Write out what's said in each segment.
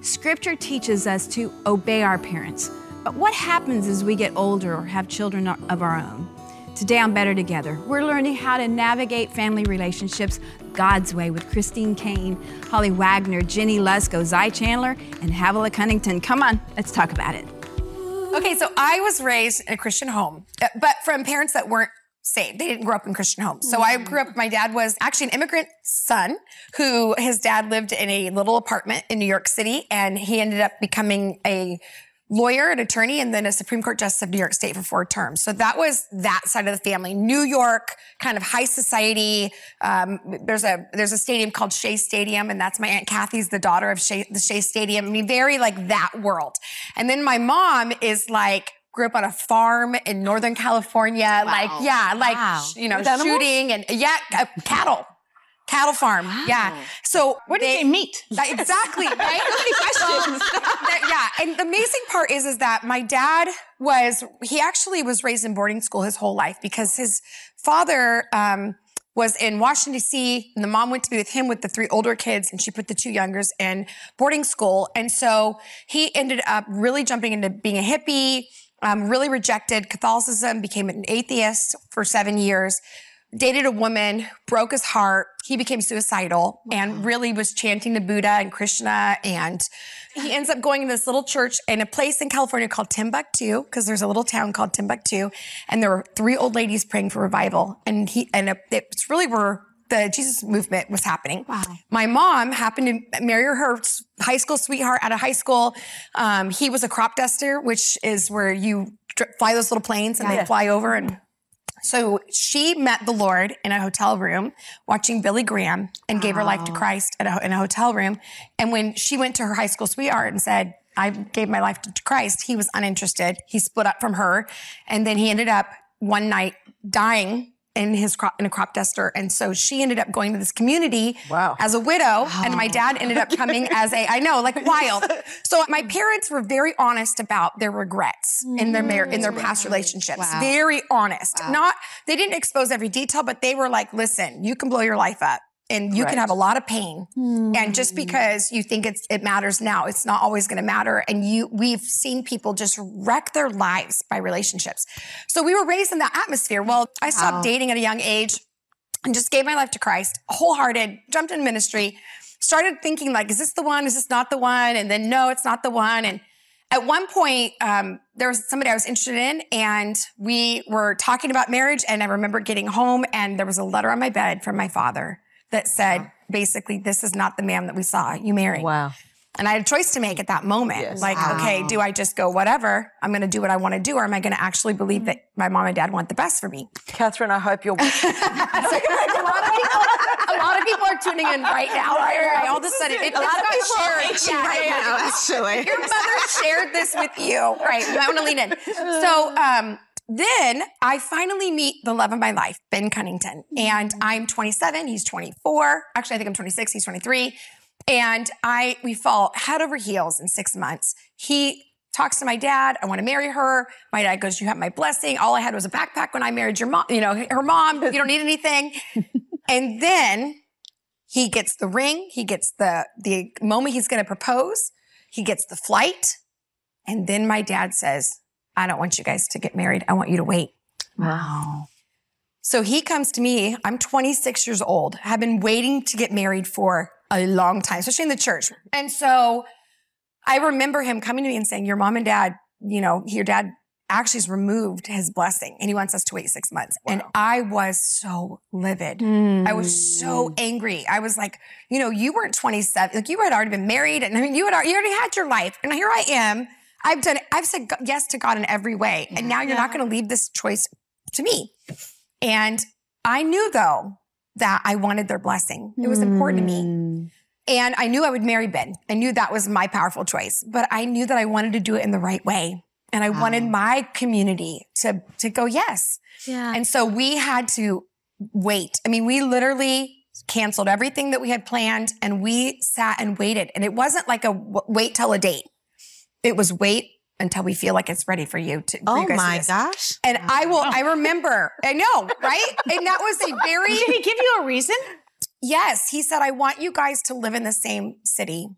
Scripture teaches us to obey our parents. But what happens as we get older or have children of our own? Today on Better Together, we're learning how to navigate family relationships God's way with Christine Caine, Holly Wagner, Jennie Lusko, Zai Chandler, and Havilah Cunnington. Come on, let's talk about it. Okay, so I was raised in a Christian home, but from parents that weren't saved. They didn't grow up in Christian homes. So I grew up, my dad was actually an immigrant son who his dad lived in a little apartment in New York City and he ended up becoming a lawyer, an attorney, and then a Supreme Court Justice of New York State for four terms. So that was that side of the family. New York, kind of high society. Um, there's a there's a stadium called Shea Stadium, and that's my aunt Kathy's the daughter of Shea, the Shea Stadium. I mean, very like that world. And then my mom is like grew up on a farm in Northern California. Wow. Like, yeah, like, wow. you know, shooting and yeah, uh, cattle. Cattle farm, wow. yeah. So what did they meet? Exactly, right? many questions. yeah, and the amazing part is, is that my dad was he actually was raised in boarding school his whole life because his father um, was in Washington D.C. and the mom went to be with him with the three older kids, and she put the two youngers in boarding school, and so he ended up really jumping into being a hippie um, really rejected Catholicism, became an atheist for seven years, dated a woman, broke his heart. He became suicidal wow. and really was chanting to Buddha and Krishna. And he ends up going to this little church in a place in California called Timbuktu, because there's a little town called Timbuktu. And there were three old ladies praying for revival. And he, and it's really where the Jesus movement was happening. Wow. My mom happened to marry her high school sweetheart out of high school. Um, he was a crop duster, which is where you fly those little planes and yeah. they fly over. And so she met the Lord in a hotel room watching Billy Graham and gave her life to Christ a, in a hotel room. And when she went to her high school sweetheart and said, I gave my life to Christ, he was uninterested. He split up from her. And then he ended up one night dying in his crop in a crop duster. And so she ended up going to this community wow. as a widow. Wow. And my dad ended up coming as a, I know, like wild. So my parents were very honest about their regrets in their mar- in their mm. past relationships. Wow. Very honest. Not they didn't expose every detail, but they were like, listen, you can blow your life up and you right. can have a lot of pain. Mm. And just because you think it's, it matters now, it's not always going to matter. And you, we've seen people just wreck their lives by relationships. So we were raised in that atmosphere. Well, I stopped wow. dating at a young age and just gave my life to Christ, wholehearted, jumped in ministry, started thinking like, is this the one? Is this not the one? And then no, it's not the one. And at one point, um, there was somebody I was interested in, and we were talking about marriage. And I remember getting home, and there was a letter on my bed from my father that said, wow. basically, this is not the man that we saw you marry. Wow. And I had a choice to make at that moment. Yes. Like, wow. okay, do I just go, whatever, I'm going to do what I want to do, or am I going to actually believe that my mom and dad want the best for me? Catherine, I hope you're. a, lot people, a lot of people are tuning in right now. Right, right. All of a sudden, it, a lot of people shared. Yeah, right yeah, now, actually. Your mother shared this with you. Right. I want to lean in. So, um, then I finally meet the love of my life, Ben Cunnington. And mm-hmm. I'm 27, he's 24. Actually, I think I'm 26, he's 23. And I we fall head over heels in six months. He talks to my dad, I want to marry her. My dad goes, You have my blessing. All I had was a backpack when I married your mom, you know, her mom, you don't need anything. and then he gets the ring, he gets the the moment he's gonna propose, he gets the flight, and then my dad says, I don't want you guys to get married. I want you to wait. Wow. So he comes to me. I'm 26 years old. I've been waiting to get married for a long time, especially in the church. And so I remember him coming to me and saying, your mom and dad, you know, your dad actually has removed his blessing and he wants us to wait six months. Wow. And I was so livid. Mm. I was so angry. I was like, you know, you weren't 27. Like you had already been married and I mean, you had, you already had your life. And here I am I've done, I've said yes to God in every way. And now you're yeah. not going to leave this choice to me. And I knew though that I wanted their blessing. It was mm. important to me. Hmm. And I knew I would marry Ben. I knew that was my powerful choice, but I knew that I wanted to do it in the right way. And I wow. wanted my community to, to go, yes. Yeah. And so we had to wait. I mean, we literally canceled everything that we had planned and we sat and waited. And it wasn't like a wait till a date. It was wait until we feel like it's ready for you to. Oh you my gosh! And oh I will. I remember. I know, right? And that was a very. Did he give you a reason? Yes, he said, "I want you guys to live in the same city."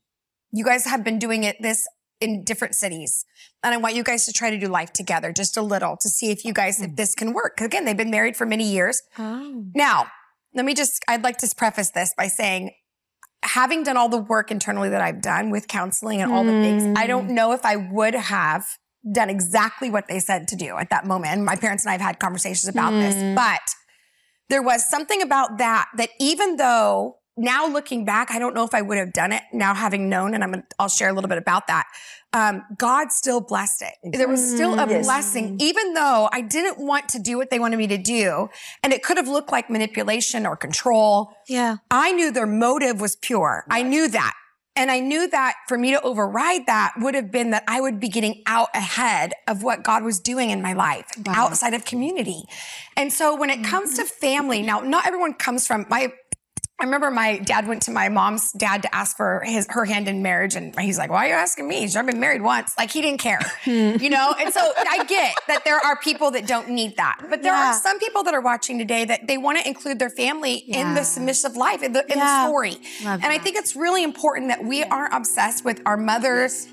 you guys have been doing it this in different cities. And I want you guys to try to do life together just a little to see if you guys, if hmm. this can work. 'Cause Again, they've been married for many years. Oh. Now, let me just, I'd like to preface this by saying, having done all the work internally that I've done with counseling and all the things, I don't mm. know if I would have done exactly what they said to do at that moment. And my parents and I have had conversations about this, mm. but there was something about that that even though now looking back, I don't know if I would have done it now having known, and I'm gonna, I'll share a little bit about that. Um, God still blessed it. There was still a blessing, even though I didn't want to do what they wanted me to do. And it could have looked like manipulation or control. Yeah. I knew their motive was pure. I knew that. And I knew that for me to override that would have been that I would be getting out ahead of what God was doing in my life outside of community. And so when it comes to family, now not everyone comes from my I remember my dad went to my mom's dad to ask for his her hand in marriage, and he's like, "Why are you asking me? I've been married once." Like he didn't care, you know. And so I get that there are people that don't need that, but there Yeah. are some people that are watching today that they want to include their family in the submissive life, in the, in the story. Love and I think it's really important that we aren't obsessed with our mothers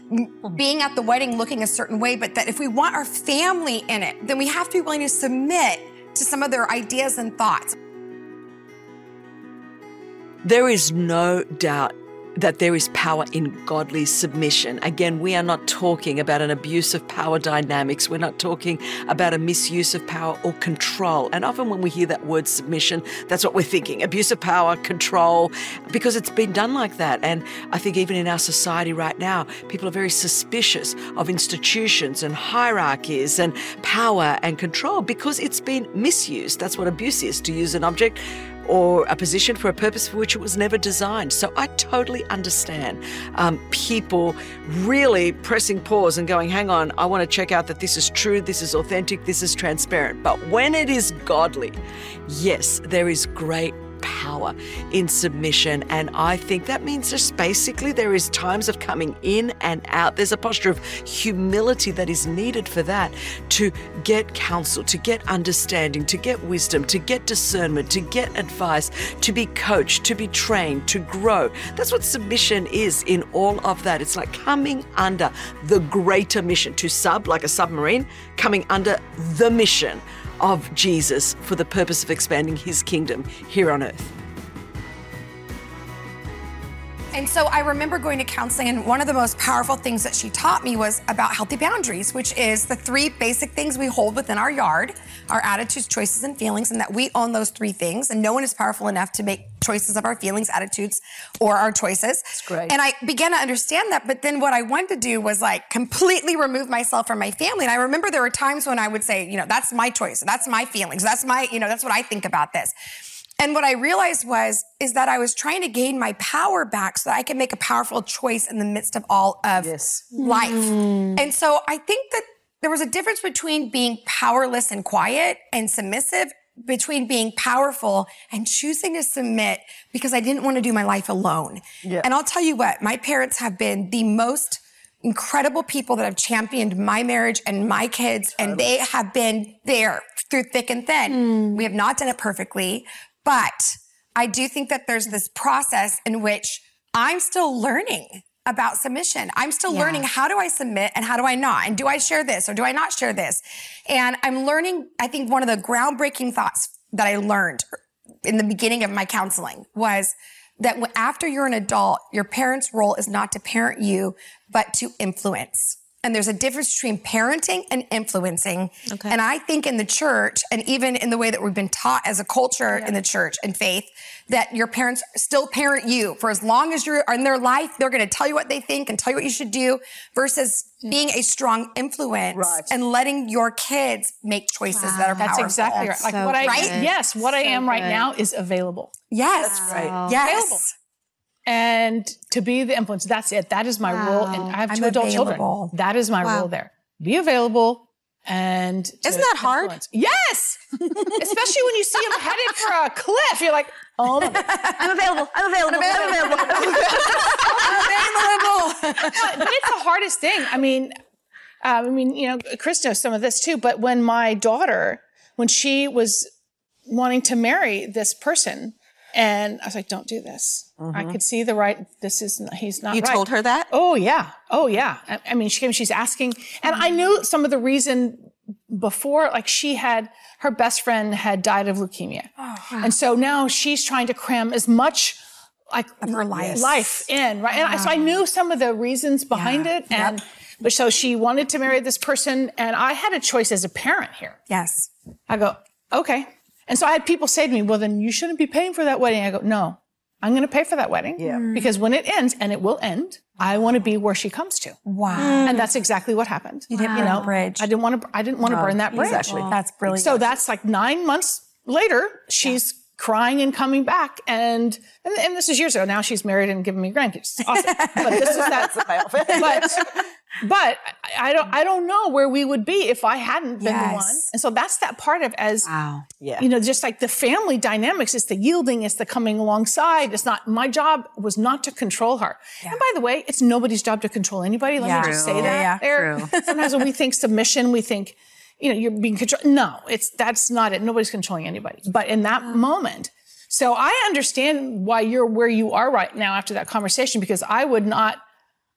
being at the wedding looking a certain way, but that if we want our family in it, then we have to be willing to submit to some of their ideas and thoughts. There is no doubt that there is power in godly submission. Again, we are not talking about an abuse of power dynamics. We're not talking about a misuse of power or control. And often when we hear that word submission, that's what we're thinking abuse of power, control, because it's been done like that. And I think even in our society right now, people are very suspicious of institutions and hierarchies and power and control because it's been misused. That's what abuse is to use an object or a position for a purpose for which it was never designed. So I totally understand um, people really pressing pause and going, hang on, I want to check out that this is true, this is authentic, this is transparent. But when it is godly, yes, there is great power in submission. And I think that means just basically there is times of coming in and out. There's a posture of humility that is needed for that to get counsel, to get understanding, to get wisdom, to get discernment, to get advice, to be coached, to be trained, to grow. That's what submission is in all of that. It's like coming under the greater mission, to sub like a submarine, coming under the mission of Jesus for the purpose of expanding his kingdom here on earth. And so I remember going to counseling, and one of the most powerful things that she taught me was about healthy boundaries, which is the three basic things we hold within our yard our attitudes, choices, and feelings, and that we own those three things. And no one is powerful enough to make choices of our feelings, attitudes, or our choices. That's great. And I began to understand that. But then what I wanted to do was like completely remove myself from my family. And I remember there were times when I would say, you know, that's my choice, that's my feelings, that's my, you know, that's what I think about this. And what I realized was, is that I was trying to gain my power back so that I could make a powerful choice in the midst of all of life. Mm. And so I think that there was a difference between being powerless and quiet and submissive between being powerful and choosing to submit because I didn't want to do my life alone. Yeah. And I'll tell you what, my parents have been the most incredible people that have championed my marriage and my kids, and they have been there through thick and thin. Hmm. We have not done it perfectly, but I do think that there's this process in which I'm still learning about submission. I'm still learning how do I submit and how do I not? And do I share this or do I not share this? And I'm learning, I think one of the groundbreaking thoughts that I learned in the beginning of my counseling was that after you're an adult, your parents' role is not to parent you, but to influence. And there's a difference between parenting and influencing. And I think in the church, and even in the way that we've been taught as a culture in the church and faith, that your parents still parent you for as long as you're in their life. They're going to tell you what they think and tell you what you should do versus being a strong influence and letting your kids make choices that are That's powerful. exactly right. Like so what I Right? yes, what I am right good. now is available. Yes. right. Yes. Available. And to be the influence, that's it. That is my role. And I have I'm 2 adult available. children. That is my role there. Be available and Isn't that hard? influence. Yes. Especially when you see them headed for a cliff. You're like, oh my God. I'm available. I'm available. I'm available. but, but it's the hardest thing. I mean, um, I mean, you know, Chris knows some of this too. But when my daughter, when she was wanting to marry this person, And I was like, don't do this. I mm-hmm. could see the right, this is, he's not You right. told her that? Oh yeah. Oh yeah. I, I mean, she came, she's asking, and I knew some of the reason before, like she had, her best friend had died of leukemia. Oh, and so now she's trying to cram as much like her life. life in, right? And I, so I knew some of the reasons behind Yeah. it. And, but so she wanted to marry this person. And I had a choice as a parent here. Yes. I go, okay. And so I had people say to me, well, then you shouldn't be paying for that wedding. I go, no, I'm going to pay for that wedding. Yeah. Mm. Because when it ends, and it will end, I want to be where she comes to. Wow. And that's exactly what happened. You didn't burn the bridge. I didn't want to, I didn't want to burn that bridge. exactly. That's brilliant. So that's like nine months later, she's crying and coming back. And, and, and this is years ago. Now she's married and giving me grandkids. Awesome. but this is that. but, but I don't, I don't know where we would be if I hadn't been the one. And so that's that part of as, Wow. Yeah. you know, just like the family dynamics, it's the yielding, it's the coming alongside. It's not, my job was not to control her. And by the way, it's nobody's job to control anybody. Let Yeah. me just say that. Yeah, there. Sometimes when we think submission, we think, you know, you're being controlled. No, it's, that's not it. Nobody's controlling anybody. But in that moment, so I understand why you're where you are right now after that conversation, because I would not,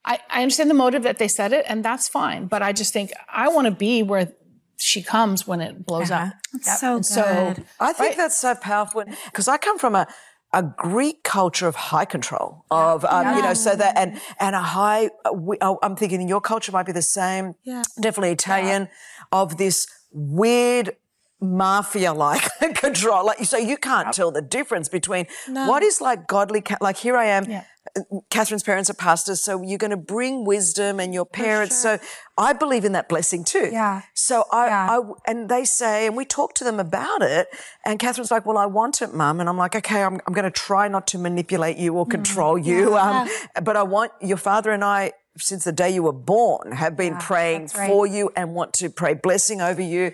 I, I understand the motive that they said it, and that's fine. But I just think I want to be where she comes when it blows up. That's so And so I think that's so powerful because I come from a a Greek culture of high control of um, you know so that and and a high uh, we, oh, I'm thinking your culture might be the same yeah. definitely Italian of this weird mafia like control like so you can't tell the difference between what is like godly like here I am Yeah. Catherine's parents are pastors, so you're going to bring wisdom and your parents. So I believe in that blessing too. Yeah. So I, Yeah. I, and they say, and we talk to them about it. And Catherine's like, well, I want it, mum. And I'm like, okay, I'm, I'm going to try not to manipulate you or control you. Um, but I want your father and I, since the day you were born, have been praying right. for you and want to pray blessing over you.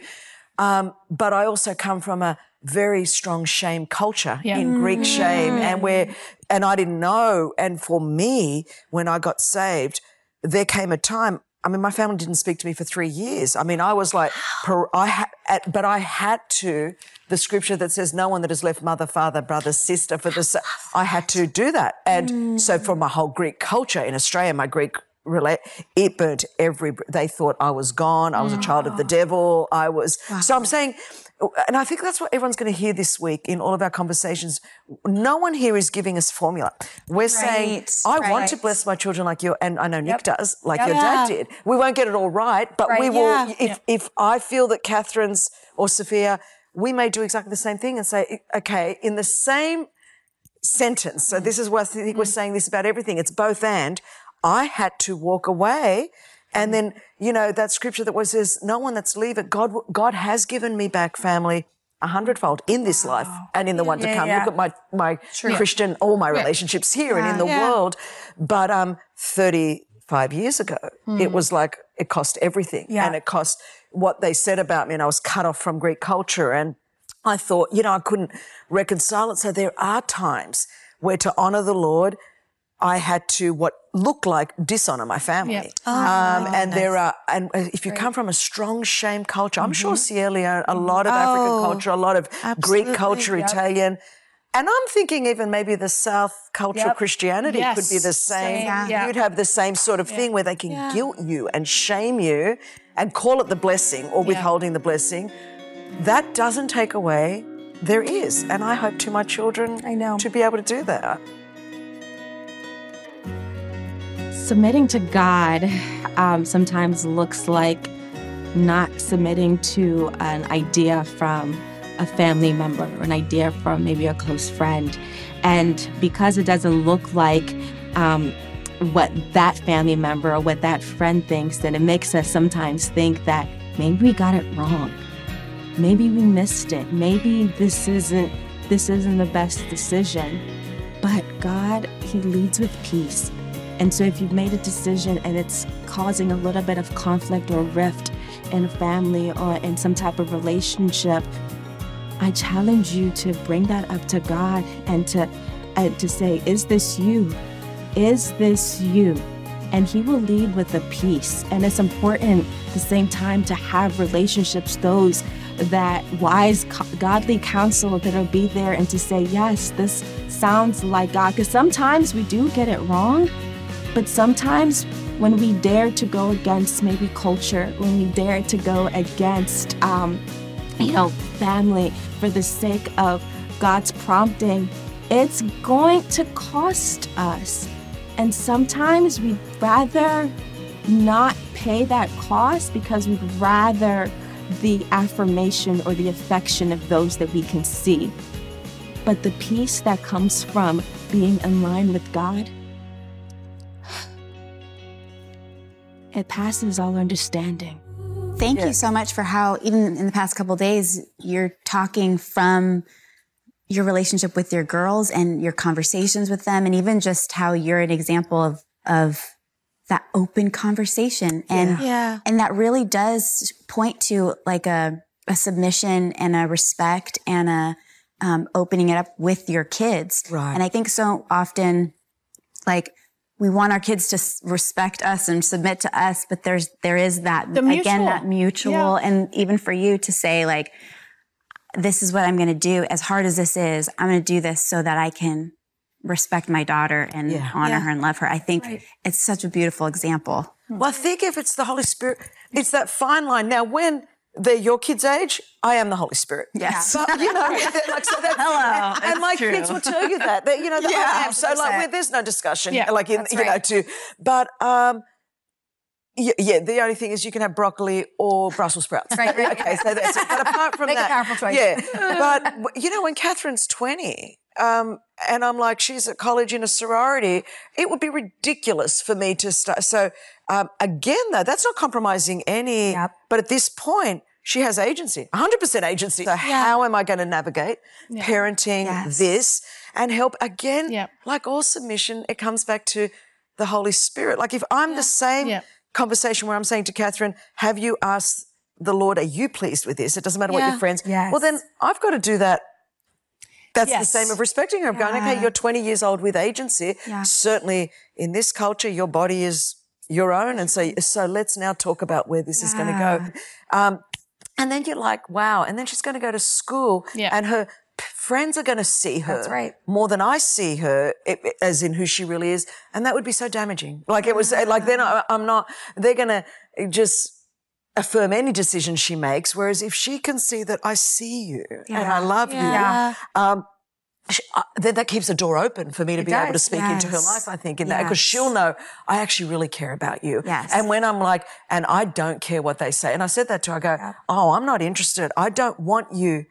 Um, but I also come from a very strong shame culture Yeah. in Greek shame, and where, and I didn't know. And for me, when I got saved, there came a time. I mean, my family didn't speak to me for three years. I mean, I was like, per, I ha, at, but I had to. The scripture that says, "No one that has left mother, father, brother, sister for the," I had to do that. And so, for my whole Greek culture in Australia, my Greek relate it burnt every they thought i was gone i was a child of the mm. devil i was so i'm saying and i think that's what everyone's going to hear this week in all of our conversations. No one here is giving us formula. We're saying i want to bless my children like you and i know nick does like your dad did. We won't get it all right but we will yeah. if if i feel that catherine's or sophia we may do exactly the same thing and say okay in the same sentence. So mm. this is what I think we're mm. saying this about everything. It's both and. I had to walk away. And then, you know, that scripture that was says, no one that's leave it. God, God has given me back family a hundredfold in this life and in the one to come. yeah. Look at my, my Christian, all my relationships here and in the Yeah. world. But, um, 35 years ago, it was like, it cost everything Yeah. and it cost what they said about me. And I was cut off from Greek culture and, I thought, you know, I couldn't reconcile it. So there are times where to honor the Lord, I had to what looked like dishonor my family. Yeah. um, ah, and there are, and uh, if you come from a strong shame culture, I'm sure mm-hmm. Sierra Leone, a lot of African oh, culture, a lot of Greek culture, Italian. And I'm thinking even maybe the South culture Christianity Yes. could be the same. Same, yeah. You'd have the same sort of thing where they can guilt you and shame you and call it the blessing or withholding the blessing. That doesn't take away. There is. And I hope to my children I know. to be able to do that. Submitting to God um, sometimes looks like not submitting to an idea from a family member or an idea from maybe a close friend. And because it doesn't look like um, what that family member or what that friend thinks, then it makes us sometimes think that maybe we got it wrong. Maybe we missed it. Maybe this isn't this isn't the best decision. But God, He leads with peace. And so if you've made a decision and it's causing a little bit of conflict or rift in a family or in some type of relationship, I challenge you to bring that up to God and to and to say, is this you? Is this you? And he will lead with a peace. And it's important at the same time to have relationships, those that wise, godly counsel that'll be there and to say, yes, this sounds like God. Because sometimes we do get it wrong, but sometimes when we dare to go against maybe culture, when we dare to go against, um, you know, family for the sake of God's prompting, it's going to cost us. And sometimes we'd rather not pay that cost because we'd rather the affirmation or the affection of those that we can see. But the peace that comes from being in line with God, it passes all understanding. Thank you so much for how, even in the past couple days, you're talking from your relationship with your girls and your conversations with them, and even just how you're an example of of that open conversation, and Yeah. and that really does point to like a a submission and a respect and a um, opening it up with your kids. Right. And I think so often, like we want our kids to respect us and submit to us, but there's there is that The again that mutual, Yeah. and even for you to say like, this is what I'm going to do. As hard as this is, I'm going to do this so that I can respect my daughter and Yeah. honor Yeah. her and love her. I think it's such a beautiful example. Well, I think if it's the Holy Spirit, it's that fine line. Now, when they're your kids' age, I am the Holy Spirit. Yes. But, you know, like, so that's, Hello, and, and my it's kids will tell you that. that you know, that Yeah, I am. So, like, where there's no discussion, Yeah, like, in, you know, right. to, but, um, yeah, yeah, the only thing is you can have broccoli or Brussels sprouts. Right, right. okay, so that's it. But apart from Make a that, powerful choice. Yeah, but you know, when Catherine's twenty, um, and I'm like, she's at college in a sorority, it would be ridiculous for me to start. So um, again, though, that's not compromising any. Yep. But at this point, she has agency, 100% agency. So how am I going to navigate parenting Yes. this and help again? Yep. Like all submission, it comes back to the Holy Spirit. Like if I'm the same conversation where I'm saying to Catherine, have you asked the Lord, are you pleased with this? It doesn't matter what your friends. Yes. Well, then I've got to do that. That's the same of respecting her. Of going, okay, you're 20 years old with agency. Yeah. Certainly in this culture, your body is your own. And so, so let's now talk about where this is going to go. Um, and then you're like, wow. And then she's going to go to school Yeah. and her p- friends are going to see her right. more than I see her, it, it- as in who she really is. And that would be so damaging. Like it was like, then I, I'm not, they're going to just affirm any decision she makes. Whereas if she can see that I see you and I love Yeah. you, um, sh- uh, then that keeps a door open for me to be able to does, speak into her life, I think, in that, because Yes. she'll know I actually really care about you. Yes. And when I'm like, and I don't care what they say, and I said that to her, I go, oh, I'm not interested. I don't want you.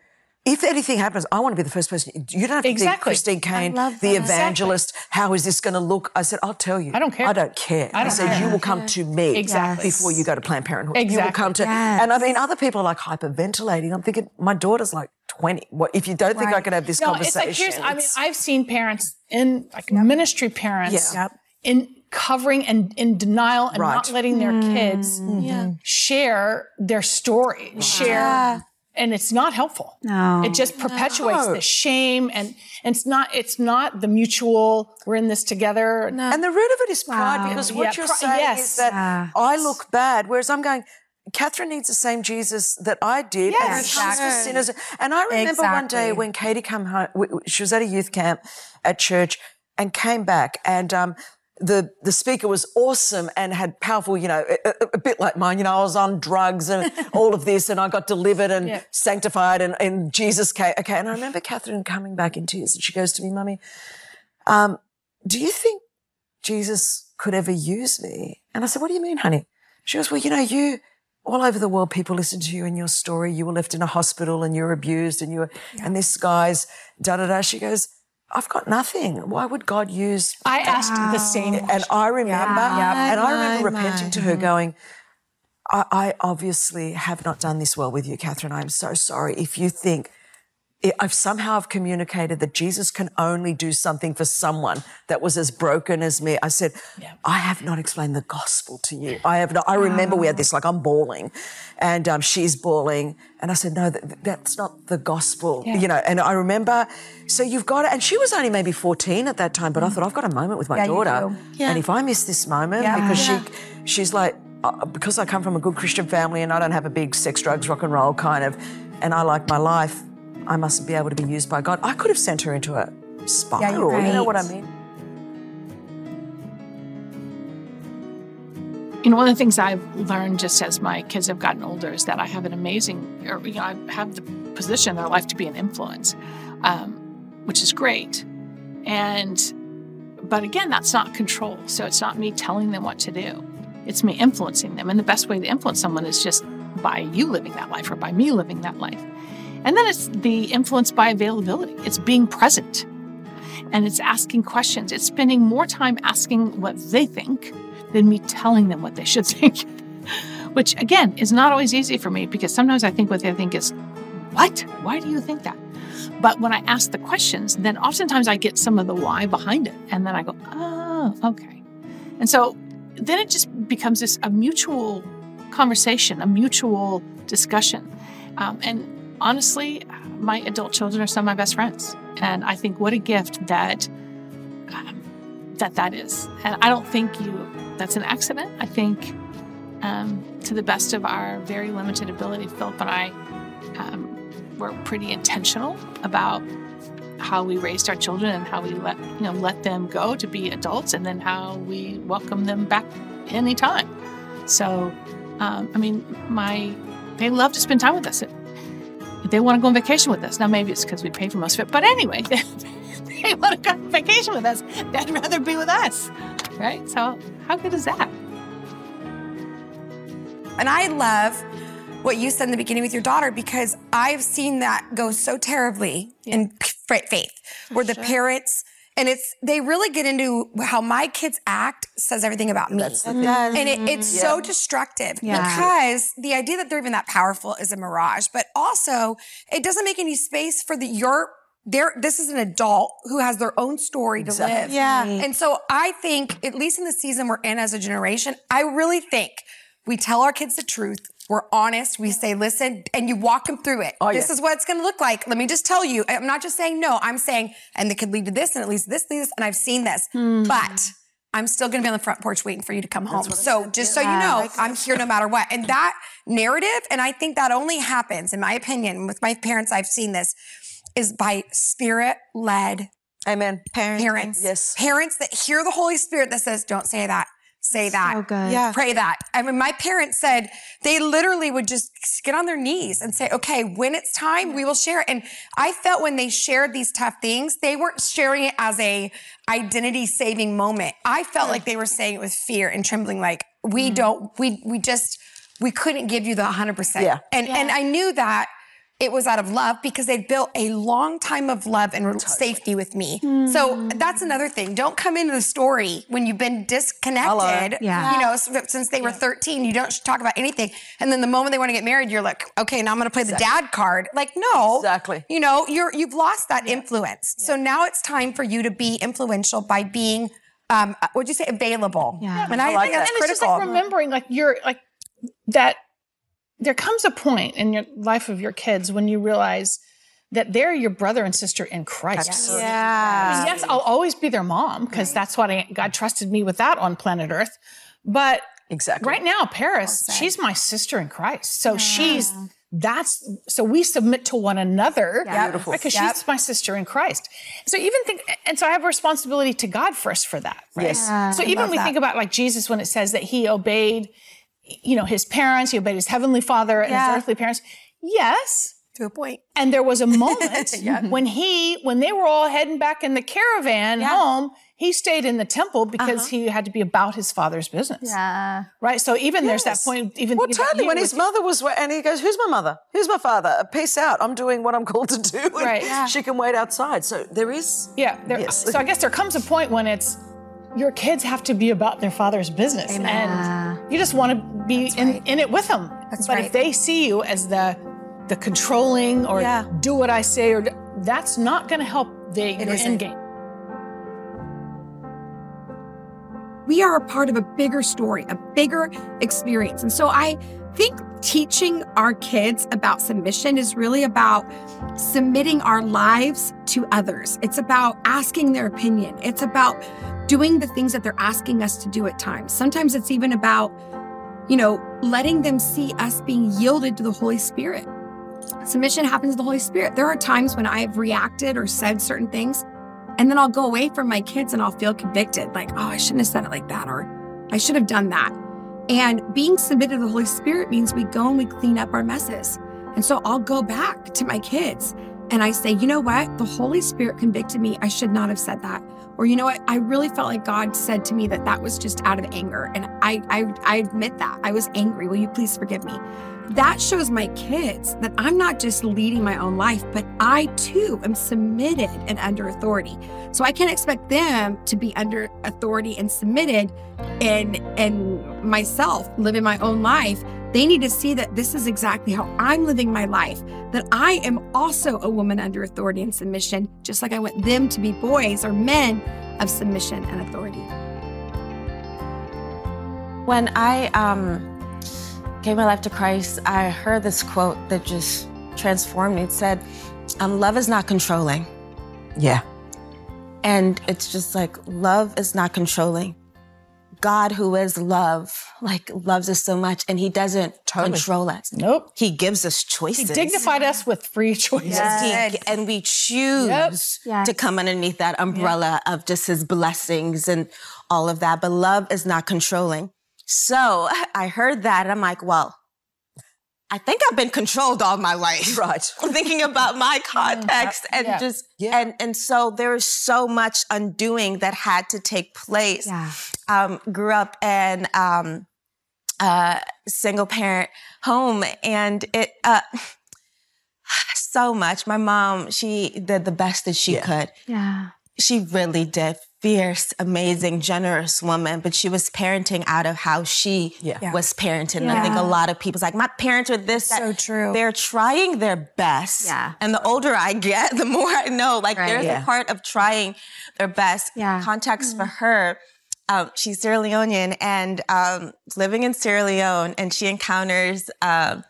If anything happens, I want to be the first person. You don't have to Exactly. be Christine Caine, the evangelist. How is this going to look? I said, I'll tell you. I don't care. I don't care. I don't said, care. you will come to me Exactly. before you go to Planned Parenthood. You will come to, and I mean, other people are like hyperventilating. I'm thinking, my daughter's like 20. What if you don't think I Right. can have this No, it's conversation? like here's. I mean, I've seen parents in like ministry parents Yeah. Yep. in covering and in denial and Right. not letting their kids Yeah. share their story, share, and it's not helpful. No. It just perpetuates No. the shame, and, and it's not. It's not the mutual. We're in this together. No. And the root of it is pride because what Yeah, you're pri- saying yes. is that I look bad, whereas I'm going, Catherine needs the same Jesus that I did. and Yes. who comes Exactly. sinners. And I remember one day when Katie came home, w- w- she was at a youth camp at church and came back and, um, the, the speaker was awesome and had powerful, you know, a, a- bit like mine. You know, I was on drugs and all of this and I got delivered and Yeah. sanctified and, and Jesus came. Okay. And I remember Catherine coming back in tears and she goes to me, Mummy, um, do you think Jesus could ever use me? And I said, What do you mean, honey? She goes, Well, you know, you all over the world, people listen to you and your story. You were left in a hospital and you're abused and you were, and this guy's da da da. She goes, I've got nothing. Why would God use? I asked the same. And I remember, yeah. and I remember my, repenting to her, going, I, I obviously have not done this well with you, Catherine. I'm so sorry. If you think I- I've somehow have communicated that Jesus can only do something for someone that was as broken as me. I said, I have not explained the gospel to you. I have not. I remember we had this, like I'm bawling and um, she's bawling. And I said, no, that, that's not the gospel, you know. And I remember, so you've got it. And she was only maybe 14 at that time, but I thought, I've got a moment with my Yeah, daughter. And if I miss this moment, Yeah. because Yeah. she, she's like, uh, because I come from a good Christian family and I don't have a big sex, drugs, rock and roll kind of, and I like my life, I mustn't be able to be used by God. I could have sent her into a spiral. You know what I mean? You know, one of the things I've learned just as my kids have gotten older is that I have an amazing, or, you know, I have the position in their life to be an influence, um, which is great. And, but again, that's not control. So it's not me telling them what to do. It's me influencing them. And the best way to influence someone is just by you living that life or by me living that life. And then it's the influence by availability. It's being present and it's asking questions. It's spending more time asking what they think than me telling them what they should think. Which again is not always easy for me because sometimes I think what they think is, what? Why do you think that? But when I ask the questions, then oftentimes I get some of the why behind it. And then I go, oh, okay. And so then it just becomes this a mutual conversation, a mutual discussion. Um, and honestly, my adult children are some of my best friends. And I think what a gift that um, that that is. And I don't think you that's an accident. I think um, to the best of our very limited ability, Philip and I um, were pretty intentional about how we raised our children and how we let you know let them go to be adults, and then how we welcome them back anytime. So, um, I mean, my they love to spend time with us. They want to go on vacation with us. Now, maybe it's because we pay for most of it, but anyway, they, they want to go on vacation with us. They'd rather be with us, right? So, how good is that? And I love what you said in the beginning with your daughter because I've seen that go so terribly yeah. in faith, where the parents and it's they really get into how my kids act says everything about me That's and it, it's yeah. so destructive yeah. because the idea that they're even that powerful is a mirage but also it doesn't make any space for the your there this is an adult who has their own story to exactly. live yeah and so i think at least in the season we're in as a generation i really think we tell our kids the truth we're honest. We say, listen, and you walk them through it. Oh, this yeah. is what it's going to look like. Let me just tell you. I'm not just saying no. I'm saying, and it could lead to this, and it leads to this, this, and I've seen this. Hmm. But I'm still going to be on the front porch waiting for you to come home. So just so you know, I'm here no matter what. And that narrative, and I think that only happens, in my opinion, with my parents, I've seen this, is by spirit led Amen. Parents. Parents. Yes. Parents that hear the Holy Spirit that says, don't say that say that. So good. Yeah. Pray that. I mean, my parents said they literally would just get on their knees and say, okay, when it's time, we will share it. And I felt when they shared these tough things, they weren't sharing it as a identity saving moment. I felt like they were saying it with fear and trembling, like, we mm. don't, we, we just, we couldn't give you the 100%. Yeah. And, yeah. and I knew that it was out of love because they'd built a long time of love and totally. safety with me. Mm. So that's another thing. Don't come into the story when you've been disconnected. Yeah. You know, since they were 13, you don't talk about anything. And then the moment they want to get married, you're like, okay, now I'm going to play exactly. the dad card. Like, no. Exactly. You know, you're, you've lost that yeah. influence. Yeah. So now it's time for you to be influential by being, um, what'd you say? Available. Yeah. And I, I like think that's and critical. It's just like remembering like you're like that there comes a point in your life of your kids when you realize that they're your brother and sister in Christ. Absolutely. Yeah. Yes, I'll always be their mom because right. that's what I, God trusted me with that on planet Earth. But exactly right now, Paris, well she's my sister in Christ. So yeah. she's that's so we submit to one another yeah. Beautiful. because yep. she's my sister in Christ. So even think and so I have a responsibility to God first for that. Right? Yes. Yeah, so even we that. think about like Jesus when it says that he obeyed you know, his parents, he obeyed his heavenly father and yeah. his earthly parents. Yes. To a point. And there was a moment yeah. when he, when they were all heading back in the caravan yeah. home, he stayed in the temple because uh-huh. he had to be about his father's business. Yeah. Right. So even yes. there's that point, even well, totally. When his mother was, and he goes, "Who's my mother? Who's my father? Peace out. I'm doing what I'm called to do." right. Yeah. She can wait outside. So there is. Yeah. There, yes. So I guess there comes a point when it's your kids have to be about their father's business. Amen. And you just want to be in, right. in, it with them. That's but right. if they see you as the the controlling or yeah. do what I say or that's not going to help the your end game. We are a part of a bigger story, a bigger experience. And so I think teaching our kids about submission is really about submitting our lives to others. It's about asking their opinion. It's about doing the things that they're asking us to do at times. Sometimes it's even about, you know, letting them see us being yielded to the Holy Spirit. Submission happens to the Holy Spirit. There are times when I have reacted or said certain things And then I'll go away from my kids and I'll feel convicted, like, oh, I shouldn't have said it like that, or I should have done that. And being submitted to the Holy Spirit means we go and we clean up our messes. And so I'll go back to my kids and I say, you know what? The Holy Spirit convicted me. I should not have said that. Or you know what? I really felt like God said to me that that was just out of anger. And I, I, I admit that. I was angry. Will you please forgive me? That shows my kids that I'm not just leading my own life, but I too am submitted and under authority. So I can't expect them to be under authority and submitted and and myself living my own life. They need to see that this is exactly how I'm living my life, that I am also a woman under authority and submission, just like I want them to be boys or men of submission and authority. When I um, gave my life to Christ, I heard this quote that just transformed me. It said, um, Love is not controlling. Yeah. And it's just like, love is not controlling. God, who is love, like loves us so much, and He doesn't Totally. control us. Nope. He gives us choices. He dignified us with free choices. He- and we choose Yes. to come underneath that umbrella of just his blessings and all of that. But love is not controlling. So I heard that and I'm like, well, I think I've been controlled all my life. Right. I'm thinking about my context and Yeah. just Yeah. and and so there was so much undoing that had to take place. Yeah. Um, grew up in um, a single parent home, and it uh, so much. My mom, she did the best that she Yeah. could. Yeah. She really did. Fierce, amazing, generous woman, but she was parenting out of how she Yeah. Yeah. was parenting. I think a lot of people's like, my parents are this. that." So true. They're trying their best. Yeah. And the older I get, the more I know. Like Right. there's Yeah. a part of trying their best. Yeah. Context for her. Um, she's Sierra Leonean and um, living in Sierra Leone, and she encounters uh,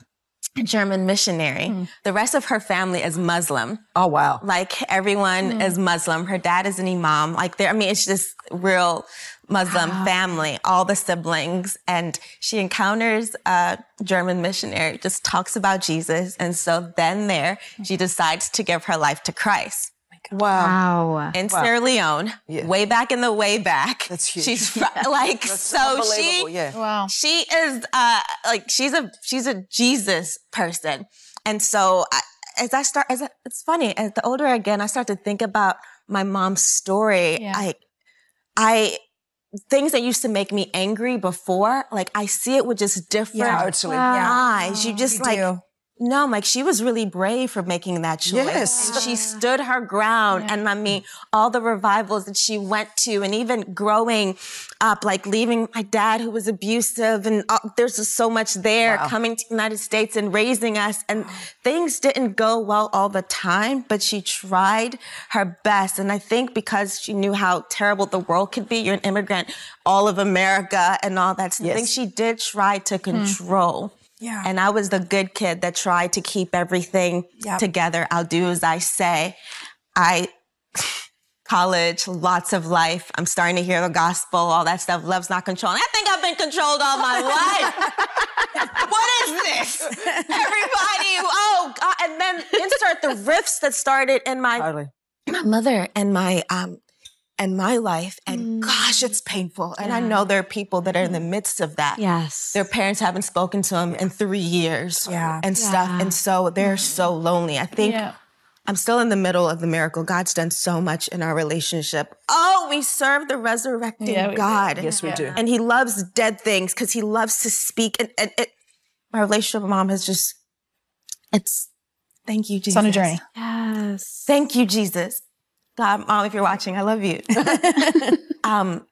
a German missionary. The rest of her family is Muslim Oh, wow. like everyone is Muslim. Her dad is an imam. Like there, I mean, it's just real Muslim family, all the siblings. And she encounters a German missionary, just talks about Jesus. And so then there, she decides to give her life to Christ. Wow. Wow. In Sierra Leone, Yeah. way back in the way back. That's huge. She's fr- like, so she, yeah. Wow. she is uh like she's a she's a Jesus person, and so I, as I start as I, it's funny as the older I get, I start to think about my mom's story. Yeah. Like I things that used to make me angry before, like I see it with just different Yeah, Totally. eyes. You just You like. do. No, like she was really brave for making that choice. Yes. And she stood her ground. And I mean, all the revivals that she went to, and even growing up, like leaving my dad who was abusive, and uh, there's just so much there, coming to the United States and raising us. And things didn't go well all the time, but she tried her best. And I think because she knew how terrible the world could be, you're an immigrant, all of America and all that. I think she did try to control. Yeah. And I was the good kid that tried to keep everything Yep. together. I'll do as I say. I, college, lots of life. I'm starting to hear the gospel, all that stuff. Love's not controlling. I think I've been controlled all my life. what is this? Everybody, oh, God. And then insert the rifts that started in my Totally. my mother and my um and my life and gosh it's mm. painful and i know there are people that are in the mm. midst of that Yes. their parents haven't spoken to them in three years Yeah. and stuff and so they're mm-hmm. so lonely i think Yeah. i'm still in the middle of the miracle god's done so much in our relationship oh we serve the resurrecting Yeah, we do. god Yes, we do. and he loves dead things because he loves to speak and, and it, my relationship with mom has just it's thank you jesus It's on a journey. Yes. Thank you, Jesus. God, mom, if you're watching, I love you. um,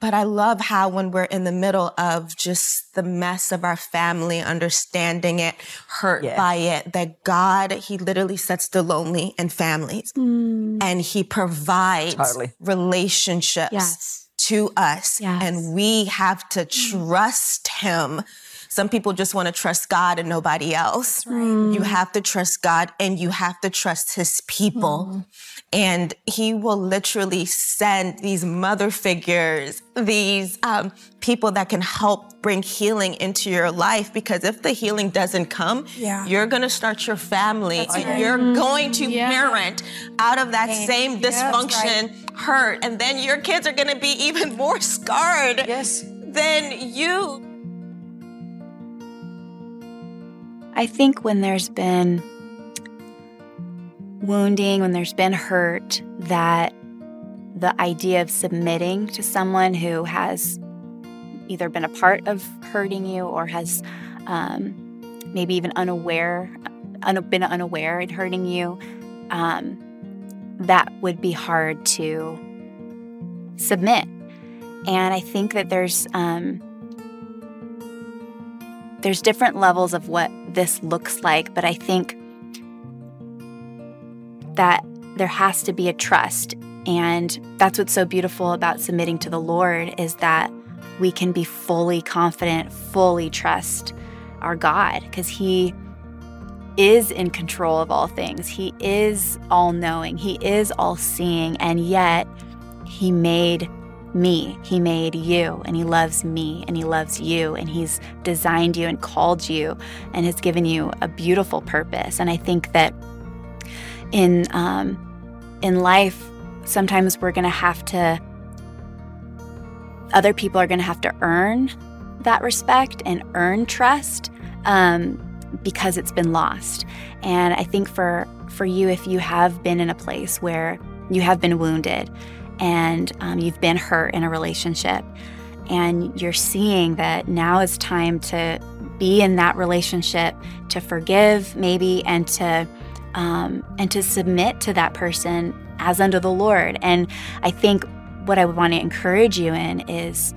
but I love how when we're in the middle of just the mess of our family, understanding it, hurt Yeah. by it, that God, He literally sets the lonely in families and He provides Totally. relationships Yes. to us. Yes. And we have to trust Him some people just want to trust God and nobody else. You have to trust God and you have to trust his people. And he will literally send these mother figures, these um, people that can help bring healing into your life. Because if the healing doesn't come, Yeah. you're going to start your family. and You're going to parent out of that same dysfunction, hurt. And then your kids are going to be even more scarred Yes. than you. I think when there's been wounding, when there's been hurt, that the idea of submitting to someone who has either been a part of hurting you or has um, maybe even unaware, un- been unaware in hurting you, um, that would be hard to submit. And I think that there's um, there's different levels of what this looks like, but I think that there has to be a trust. And that's what's so beautiful about submitting to the Lord is that we can be fully confident, fully trust our God because He is in control of all things. He is all knowing, He is all seeing, and yet He made me. He made you, and He loves me, and He loves you, and He's designed you and called you, and has given you a beautiful purpose. And I think that in um, in life, sometimes we're going to have to. Other people are going to have to earn that respect and earn trust um, because it's been lost. And I think for for you, if you have been in a place where you have been wounded and um, you've been hurt in a relationship, and you're seeing that now is time to be in that relationship, to forgive maybe, and to um, and to submit to that person as unto the Lord. And I think what I want to encourage you in is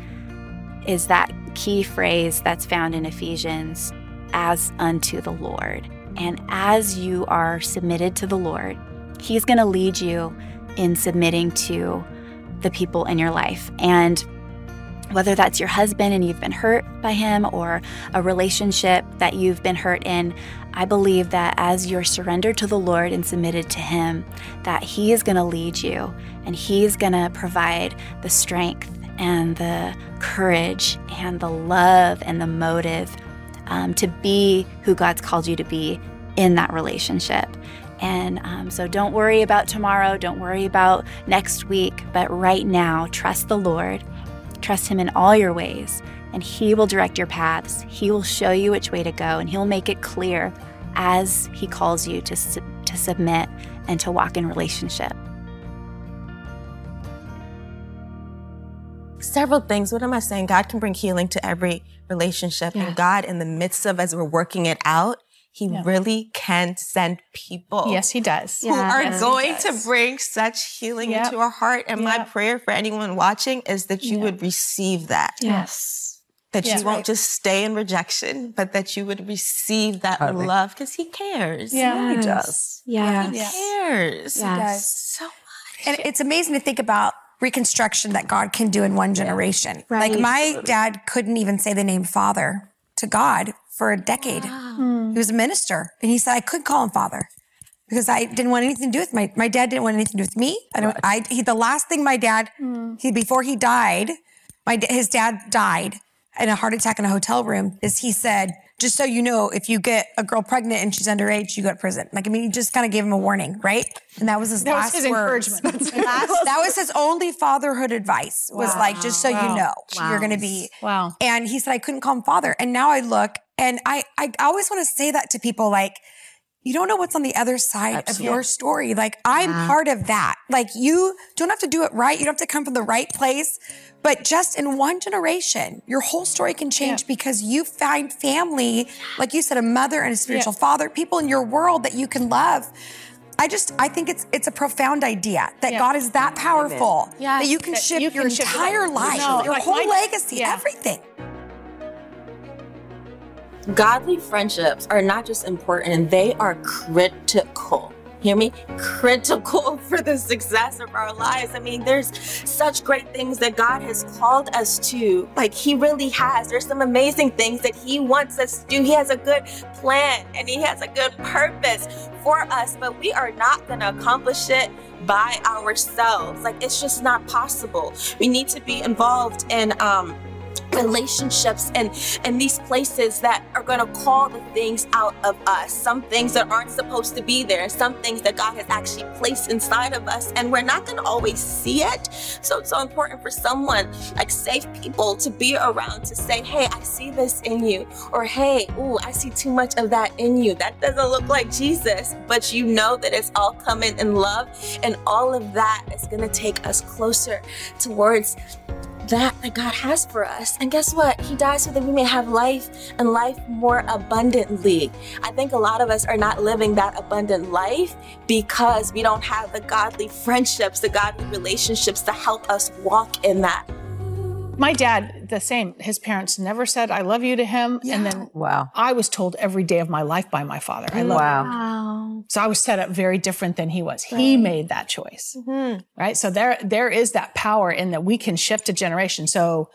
is that key phrase that's found in Ephesians as unto the Lord. And as you are submitted to the Lord, He's going to lead you in submitting to the people in your life. And whether that's your husband and you've been hurt by him or a relationship that you've been hurt in, I believe that as you're surrendered to the Lord and submitted to Him, that He is going to lead you and He's going to provide the strength and the courage and the love and the motive um, to be who God's called you to be in that relationship. And um, so don't worry about tomorrow, don't worry about next week, but right now, trust the Lord, trust Him in all your ways, and He will direct your paths. He will show you which way to go, and He'll make it clear as He calls you to, su- to submit and to walk in relationship. several things. What am I saying? God can bring healing to every relationship. And God, in the midst of as we're working it out, He really can send people. Yes, He does. Who are Yes, going to bring such healing Yep. into our heart. And my prayer for anyone watching is that you would receive that. Yes. That Yeah. you won't just stay in rejection, but that you would receive that Totally. love because He cares. Yeah. He does. Yeah. He Yeah. cares. Yes. So much. And it's amazing to think about reconstruction that God can do in one generation. Like Right. my dad couldn't even say the name father to God for a decade. Hmm. He was a minister and he said, I couldn't call him father because I didn't want anything to do with my, my dad didn't want anything to do with me. I don't, I, he, the last thing my dad, hmm. he, before he died, my, his dad died in a heart attack in a hotel room is he said, just so you know, if you get a girl pregnant and she's underage, you go to prison. Like, I mean, he just kind of gave him a warning, right? And that was his That was last his words. encouragement. Last- that was his only fatherhood advice was like, just so you Wow. know, you're going to be. Wow. And he said, I couldn't call him father. And now I look and I, I always want to say that to people like, you don't know what's on the other side of your story. Like I'm part of that. Like you don't have to do it right. You don't have to come from the right place. But just in one generation, your whole story can change because you find family, like you said, a mother and a spiritual father, people in your world that you can love. I just I think it's it's a profound idea that Yeah. God is that powerful Yeah. that you can That shift you your shift entire life, No, your like whole my- legacy, yeah. everything. Godly friendships are not just important, they are critical. hear me, critical for the success of our lives. I mean, there's such great things that God has called us to. Like, He really has. There's some amazing things that He wants us to do. He has a good plan and He has a good purpose for us, but we are not going to accomplish it by ourselves. Like, it's just not possible. We need to be involved in, um, relationships and and these places that are going to call the things out of us. Some things that aren't supposed to be there some things that god has actually placed inside of us and we're not going to always see it. So it's so important for someone like safe people to be around to say hey i see this in you or hey ooh i see too much of that in you. That doesn't look like jesus but you know that it's all coming in love and all of that is going to take us closer towards that that God has for us. And guess what? He died so that we may have life and life more abundantly. I think a lot of us are not living that abundant life because we don't have the godly friendships, the godly relationships to help us walk in that. My dad, the same. His parents never said "I love you" to him, and then Wow. I was told every day of my life by my father, "I love Wow. you." Wow. So I was set up very different than he was. He made that choice, mm-hmm. right? So there, there is that power in that we can shift a generation. So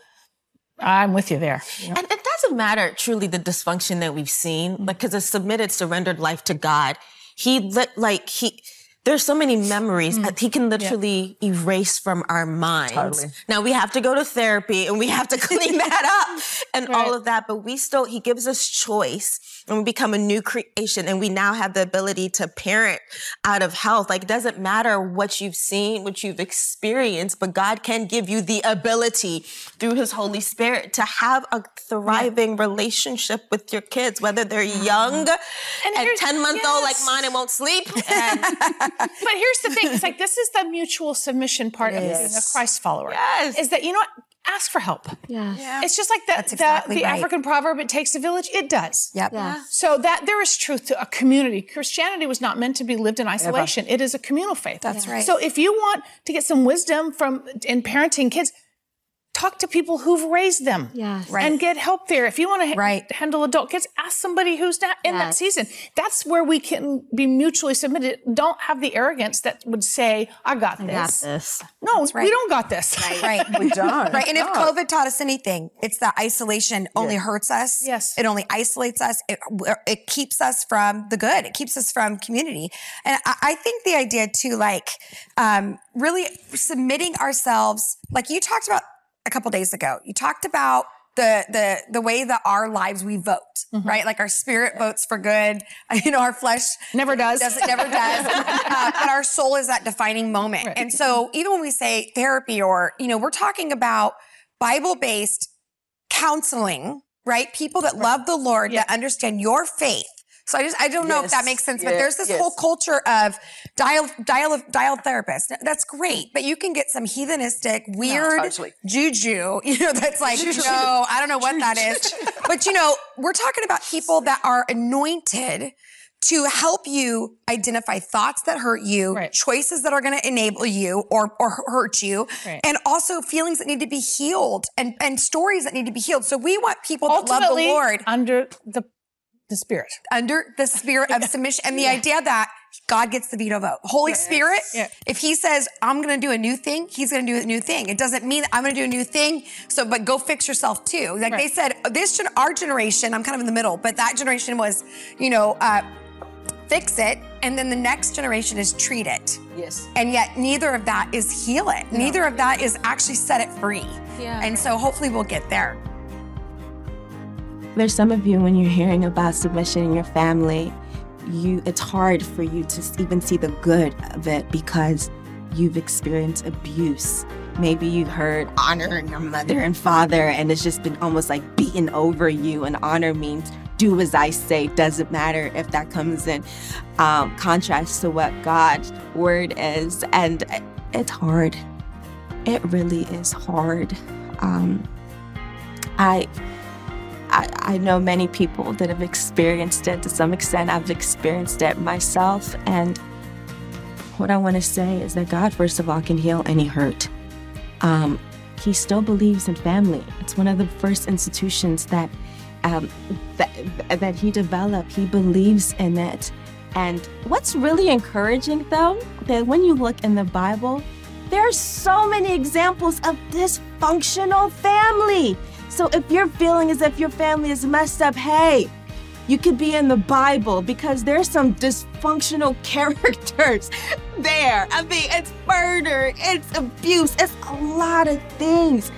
I'm with you there. And it doesn't matter truly the dysfunction that we've seen, mm-hmm. like because a submitted, surrendered life to God, He lit like He. There's so many memories mm. that He can literally erase from our minds. Totally. Now we have to go to therapy and we have to clean that up and all of that, but we still He gives us choice and we become a new creation and we now have the ability to parent out of health. Like it doesn't matter what you've seen, what you've experienced, but God can give you the ability through His Holy Spirit to have a thriving relationship with your kids, whether they're mm-hmm. young and, here's- 10 month old like mine and won't sleep. And But here's the thing: it's like this is the mutual submission part of being a Christ follower. Yes. is that you know what? Ask for help. Yeah. It's just like the, That's exactly the, the right. African proverb, it takes a village. It does. Yep. Yeah. So that there is truth to a community. Christianity was not meant to be lived in isolation. It is a communal faith. That's right. So if you want to get some wisdom from in parenting kids, talk to people who've raised them. Yes. Right. And get help there. If you want to Right. handle adult kids, ask somebody who's not in that season. That's where we can be mutually submitted. Don't have the arrogance that would say, I got this. Got this. No, right. we don't got this. Right. We don't. Right. And if COVID taught us anything, it's that isolation only hurts us. Yes. It only isolates us. It, it keeps us from the good. It keeps us from community. And I, I think the idea too, like, um, really submitting ourselves, like you talked about a couple days ago, you talked about the, the, the way that our lives we vote, right? Like our spirit votes for good. You know, our flesh Never does. does it never does. uh, but our soul is that defining moment. And so even when we say therapy or, you know, we're talking about Bible-based counseling, right? People that love the Lord, that understand your faith. So I just, I don't know if that makes sense, but there's this yes. whole culture of dial, dial, dial therapists. That's great, but you can get some heathenistic, weird totally. juju, you know, that's like, no, I don't know what that is. But you know, we're talking about people that are anointed to help you identify thoughts that hurt you, Right. choices that are going to enable you or, or hurt you, Right. and also feelings that need to be healed and, and stories that need to be healed. So we want people that love the Lord under the the spirit. under the spirit of submission and the idea that God gets the veto vote. Holy Spirit, Yeah. if he says, I'm going to do a new thing, he's going to do a new thing. It doesn't mean I'm going to do a new thing. So, but go fix yourself too. Like they said, this, gen- our generation, I'm kind of in the middle, but that generation was, you know, uh, fix it. And then the next generation is treat it. Yes. And yet neither of that is heal it. Neither of that is actually set it free. Yeah. And so hopefully we'll get there. There's some of you when you're hearing about submission in your family, you it's hard for you to even see the good of it because you've experienced abuse. Maybe you've heard honor in your mother and father, and it's just been almost like beaten over you. And honor means do as I say. Doesn't matter if that comes in um, contrast to what God's word is, and it's hard. It really is hard. Um, I I, know many people that have experienced it to some extent. I've experienced it myself. And what I want to say is that God, first of all, can heal any hurt. Um, he still believes in family. It's one of the first institutions that um, that, that he developed. He believes in it. And what's really encouraging though, that when you look in the Bible, there are so many examples of dysfunctional family. So if you're feeling as if your family is messed up, hey, you could be in the Bible because there's some dysfunctional characters there. I mean, it's murder, it's abuse, it's a lot of things.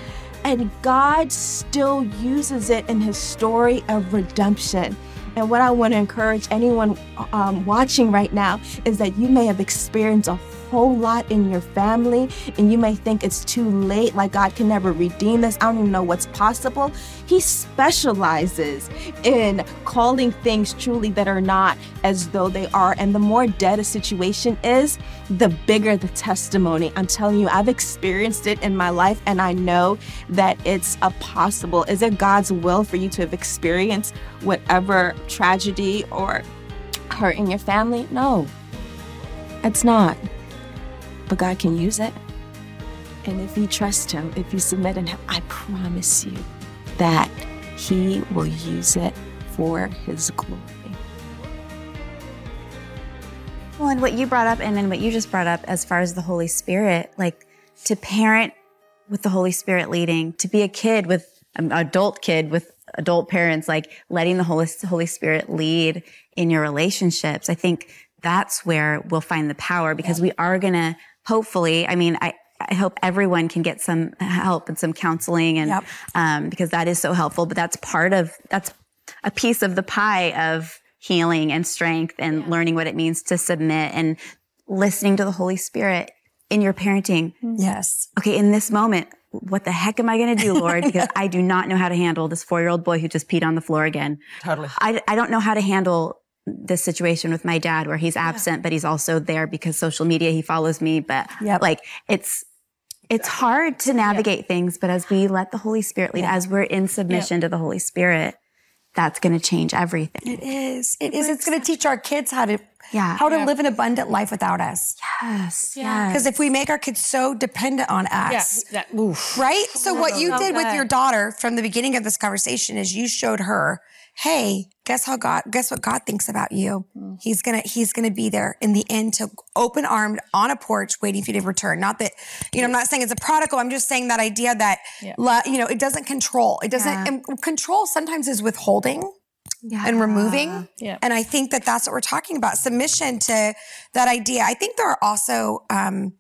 And God still uses it in his story of redemption. And what I want to encourage anyone um, watching right now is that you may have experienced a whole lot in your family and you may think it's too late, like God can never redeem this. I don't even know what's possible. He specializes in calling things truly that are not as though they are. And the more dead a situation is, the bigger the testimony. I'm telling you, I've experienced it in my life and I know that it's a possible. Is it God's will for you to have experienced whatever tragedy or hurt in your family? No, it's not but God can use it. And if you trust Him, if you submit in Him, I promise you that He will use it for His glory. Well, and what you brought up, and then what you just brought up as far as the Holy Spirit, like to parent with the Holy Spirit leading, to be a kid with an adult kid with adult parents, like letting the Holy, Holy Spirit lead in your relationships. I think that's where we'll find the power because we are going to hopefully, I mean, I, I hope everyone can get some help and some counseling and yep. um, because that is so helpful. But that's part of that's a piece of the pie of healing and strength and yeah. learning what it means to submit and listening to the Holy Spirit in your parenting. Yes. Okay, in this moment, what the heck am I going to do, Lord? Because I do not know how to handle this four year old boy who just peed on the floor again. Totally. I, I don't know how to handle this situation with my dad where he's absent, yeah. but he's also there because social media, he follows me. But yep. like it's, it's hard to navigate yep. things, but as we let the Holy Spirit lead, yeah. as we're in submission yep. to the Holy Spirit, that's going to change everything. It is. It is. It's going to teach our kids how to yeah. how to yeah. live an abundant life without us. Yes. Yeah. Because if we make our kids so dependent on us, yeah. that, oof. right? So what you did with your daughter from the beginning of this conversation is you showed her hey, guess how God, guess what God thinks about you? Mm. He's gonna, he's gonna be there in the end to open armed on a porch waiting for you to return. Not that, you know, I'm not saying it's a prodigal. I'm just saying that idea that, yeah. you know, it doesn't control. It doesn't, yeah. control sometimes is withholding. Yeah. and removing. Yeah. And I think that that's what we're talking about. Submission to that idea. I think there are also um,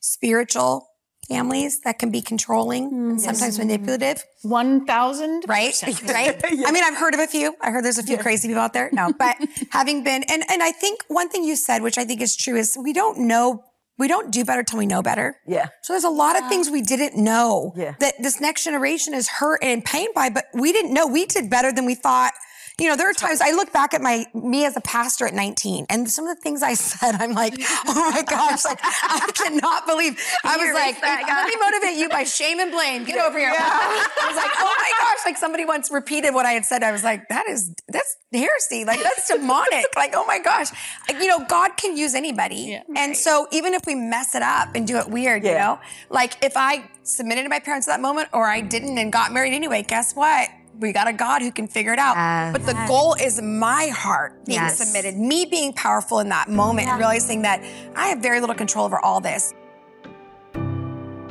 spiritual families that can be controlling, mm, sometimes manipulative. 1000 Right? Right? yeah. I mean, I've heard of a few. I heard there's a few yeah. crazy people out there. No, but having been, and, and I think one thing you said, which I think is true, is we don't know we don't do better till we know better. Yeah. So there's a lot of things we didn't know yeah. that this next generation is hurt and pain by, but we didn't know we did better than we thought you know, there are times I look back at my me as a pastor at 19, and some of the things I said, I'm like, oh my gosh, like I cannot believe. I was like, let me motivate you by shame and blame. Get over here. Yeah. I was like, oh my gosh, like somebody once repeated what I had said. I was like, that is that's heresy. Like that's demonic. like oh my gosh, like, you know, God can use anybody, yeah, and right. so even if we mess it up and do it weird, yeah. you know, like if I submitted to my parents at that moment or I didn't and got married anyway, guess what? We got a God who can figure it out. Yes. But the goal is my heart being yes. submitted, me being powerful in that moment, yeah. realizing that I have very little control over all this.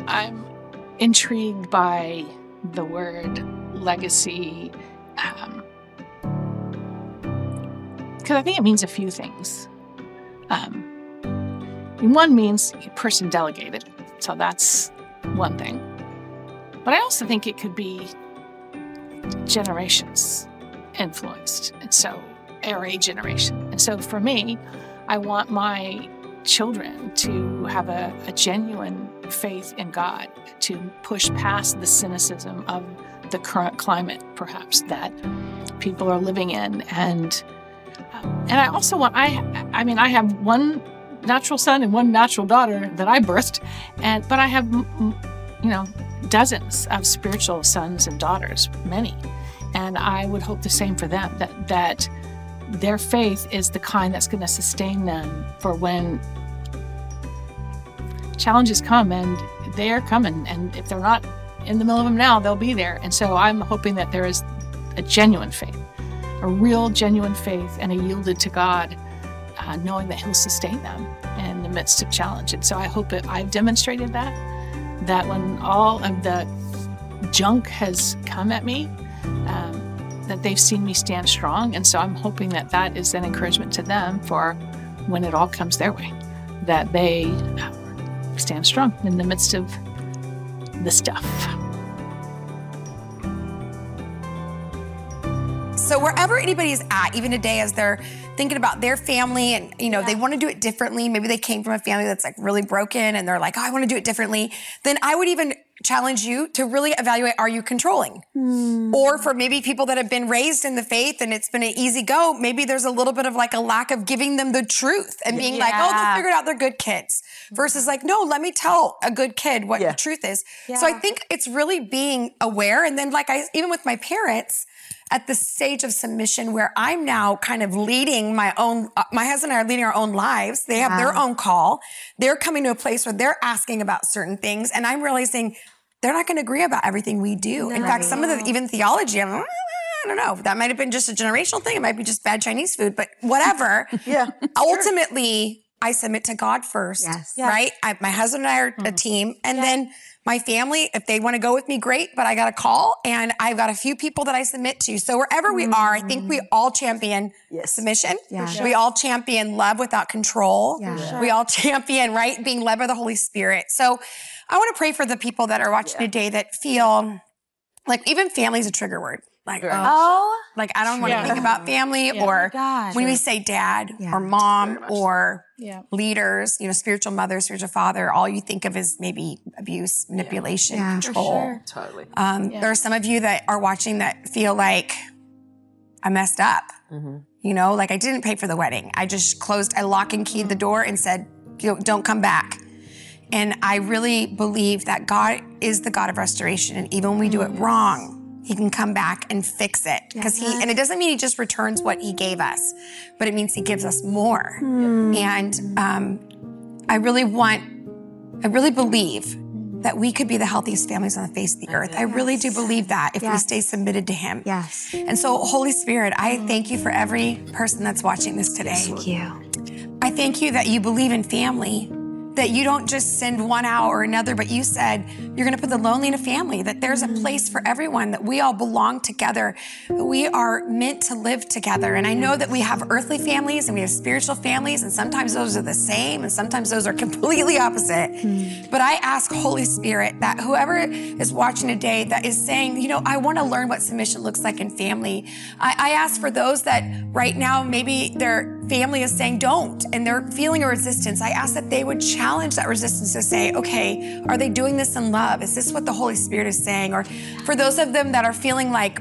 I'm intrigued by the word legacy because um, I think it means a few things. Um, one means person delegated, so that's one thing. But I also think it could be generations influenced. And so, or generation. And so for me, I want my children to have a, a genuine faith in God, to push past the cynicism of the current climate, perhaps, that people are living in. And um, and I also want I I mean I have one natural son and one natural daughter that I birthed, and but I have you know dozens of spiritual sons and daughters, many. And I would hope the same for them that, that their faith is the kind that's going to sustain them for when challenges come and they're coming. And if they're not in the middle of them now, they'll be there. And so I'm hoping that there is a genuine faith, a real genuine faith, and a yielded to God uh, knowing that He'll sustain them in the midst of challenge. And so I hope that I've demonstrated that, that when all of the junk has come at me, um, that they've seen me stand strong. And so I'm hoping that that is an encouragement to them for when it all comes their way, that they uh, stand strong in the midst of the stuff. So wherever anybody's at, even today, as they're thinking about their family and you know they want to do it differently, maybe they came from a family that's like really broken and they're like, oh, I want to do it differently. Then I would even challenge you to really evaluate: Are you controlling? Hmm. Or for maybe people that have been raised in the faith and it's been an easy go, maybe there's a little bit of like a lack of giving them the truth and being like, oh, they'll figure it out. They're good kids. Hmm. Versus like, no, let me tell a good kid what the truth is. So I think it's really being aware. And then like I, even with my parents, at the stage of submission where I'm now kind of leading my own, uh, my husband and I are leading our own lives. They have their own call. They're coming to a place where they're asking about certain things. And I'm realizing they're not going to agree about everything we do. In fact, some of the even theology, I'm "Ah, I don't know. That might have been just a generational thing. It might be just bad Chinese food, but whatever. Yeah. Ultimately, I submit to God first. Yes. Right? I, my husband and I are a team. And then my family, if they want to go with me, great. But I got a call and I've got a few people that I submit to. So wherever we are, I think we all champion submission. Yeah. We all champion love without control. Yeah. We all champion, right? Being led by the Holy Spirit. So I want to pray for the people that are watching today that feel like even family is a trigger word. Like, oh, Oh, like I don't want to Yeah. think about family or God. when we say dad Yeah. or mom or Yeah. leaders, you know, spiritual mother, spiritual father, all you think of is maybe abuse, manipulation, Yeah, for control. sure. Totally. Um, There are some of you that are watching that feel like I messed up. You know, like I didn't pay for the wedding. I just closed, I lock and keyed the door and said, don't come back. And I really believe that God is the God of restoration. And even when we do it wrong, He can come back and fix it. Because He, and it doesn't mean He just returns what He gave us, but it means He gives us more. And um, I really want, I really believe that we could be the healthiest families on the face of the earth. I really do believe that if we stay submitted to Him. Yes. And so, Holy Spirit, I thank you for every person that's watching this today. Thank you. I thank you that you believe in family, that you don't just send one out or another, but you said you're going to put the lonely in a family, that there's a place for everyone, that we all belong together, that we are meant to live together. And I know that we have earthly families and we have spiritual families, and sometimes those are the same, and sometimes those are completely opposite. Hmm. But I ask, Holy Spirit, that whoever is watching today that is saying, you know, I want to learn what submission looks like in family, I, I ask for those that right now maybe their family is saying don't and they're feeling a resistance. I ask that they would challenge that resistance to say, okay, are they doing this in love? Is this what the Holy Spirit is saying? Or for those of them that are feeling like,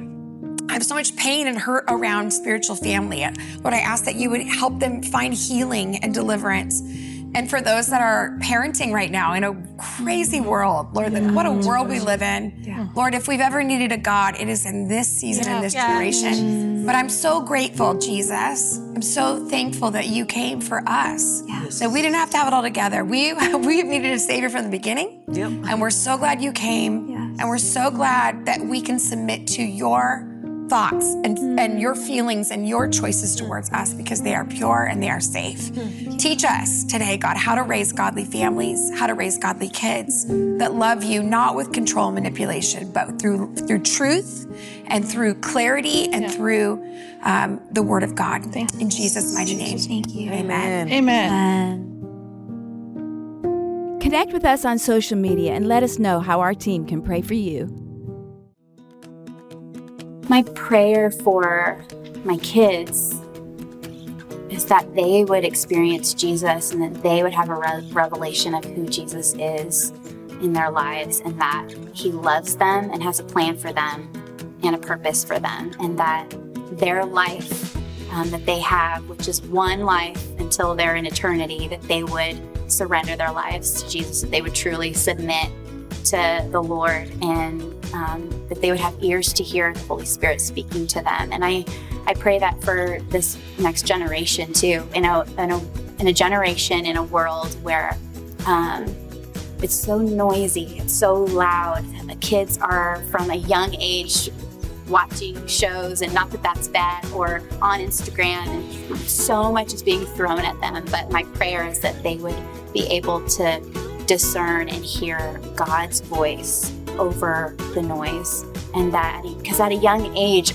I have so much pain and hurt around spiritual family. Lord, I ask that you would help them find healing and deliverance. And for those that are parenting right now in a crazy world, Lord, that what a world we live in. Lord, if we've ever needed a God, it is in this season, in this generation. But I'm so grateful, Jesus. I'm so thankful that you came for us. That we didn't have to have it all together. We we needed a savior from the beginning. Yep. And we're so glad you came. And we're so glad that we can submit to your thoughts and, and your feelings and your choices towards us because they are pure and they are safe. Teach us today, God, how to raise godly families, how to raise godly kids that love you not with control and manipulation, but through through truth and through clarity and through um, the Word of God. In Jesus' mighty name. Thank you. Amen. Amen. And Connect with us on social media and let us know how our team can pray for you. My prayer for my kids is that they would experience Jesus and that they would have a re- revelation of who Jesus is in their lives and that He loves them and has a plan for them and a purpose for them, and that their life um, that they have, which is one life until they're in eternity, that they would surrender their lives to Jesus, that they would truly submit to the Lord and um, that they would have ears to hear the Holy Spirit speaking to them. And I, I pray that for this next generation too, in a, in a, in a generation, in a world where um, it's so noisy, it's so loud. The kids are from a young age watching shows, and not that that's bad, or on Instagram, and so much is being thrown at them. But my prayer is that they would be able to discern and hear God's voice over the noise, and that because at a young age,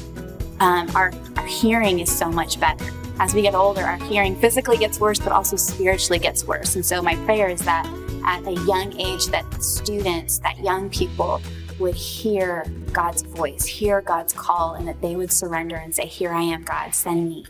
um, our our hearing is so much better. As we get older, our hearing physically gets worse, but also spiritually gets worse. And so my prayer is that at a young age, that students, that young people would hear God's voice, hear God's call, and that they would surrender and say, Here I am, God, send me.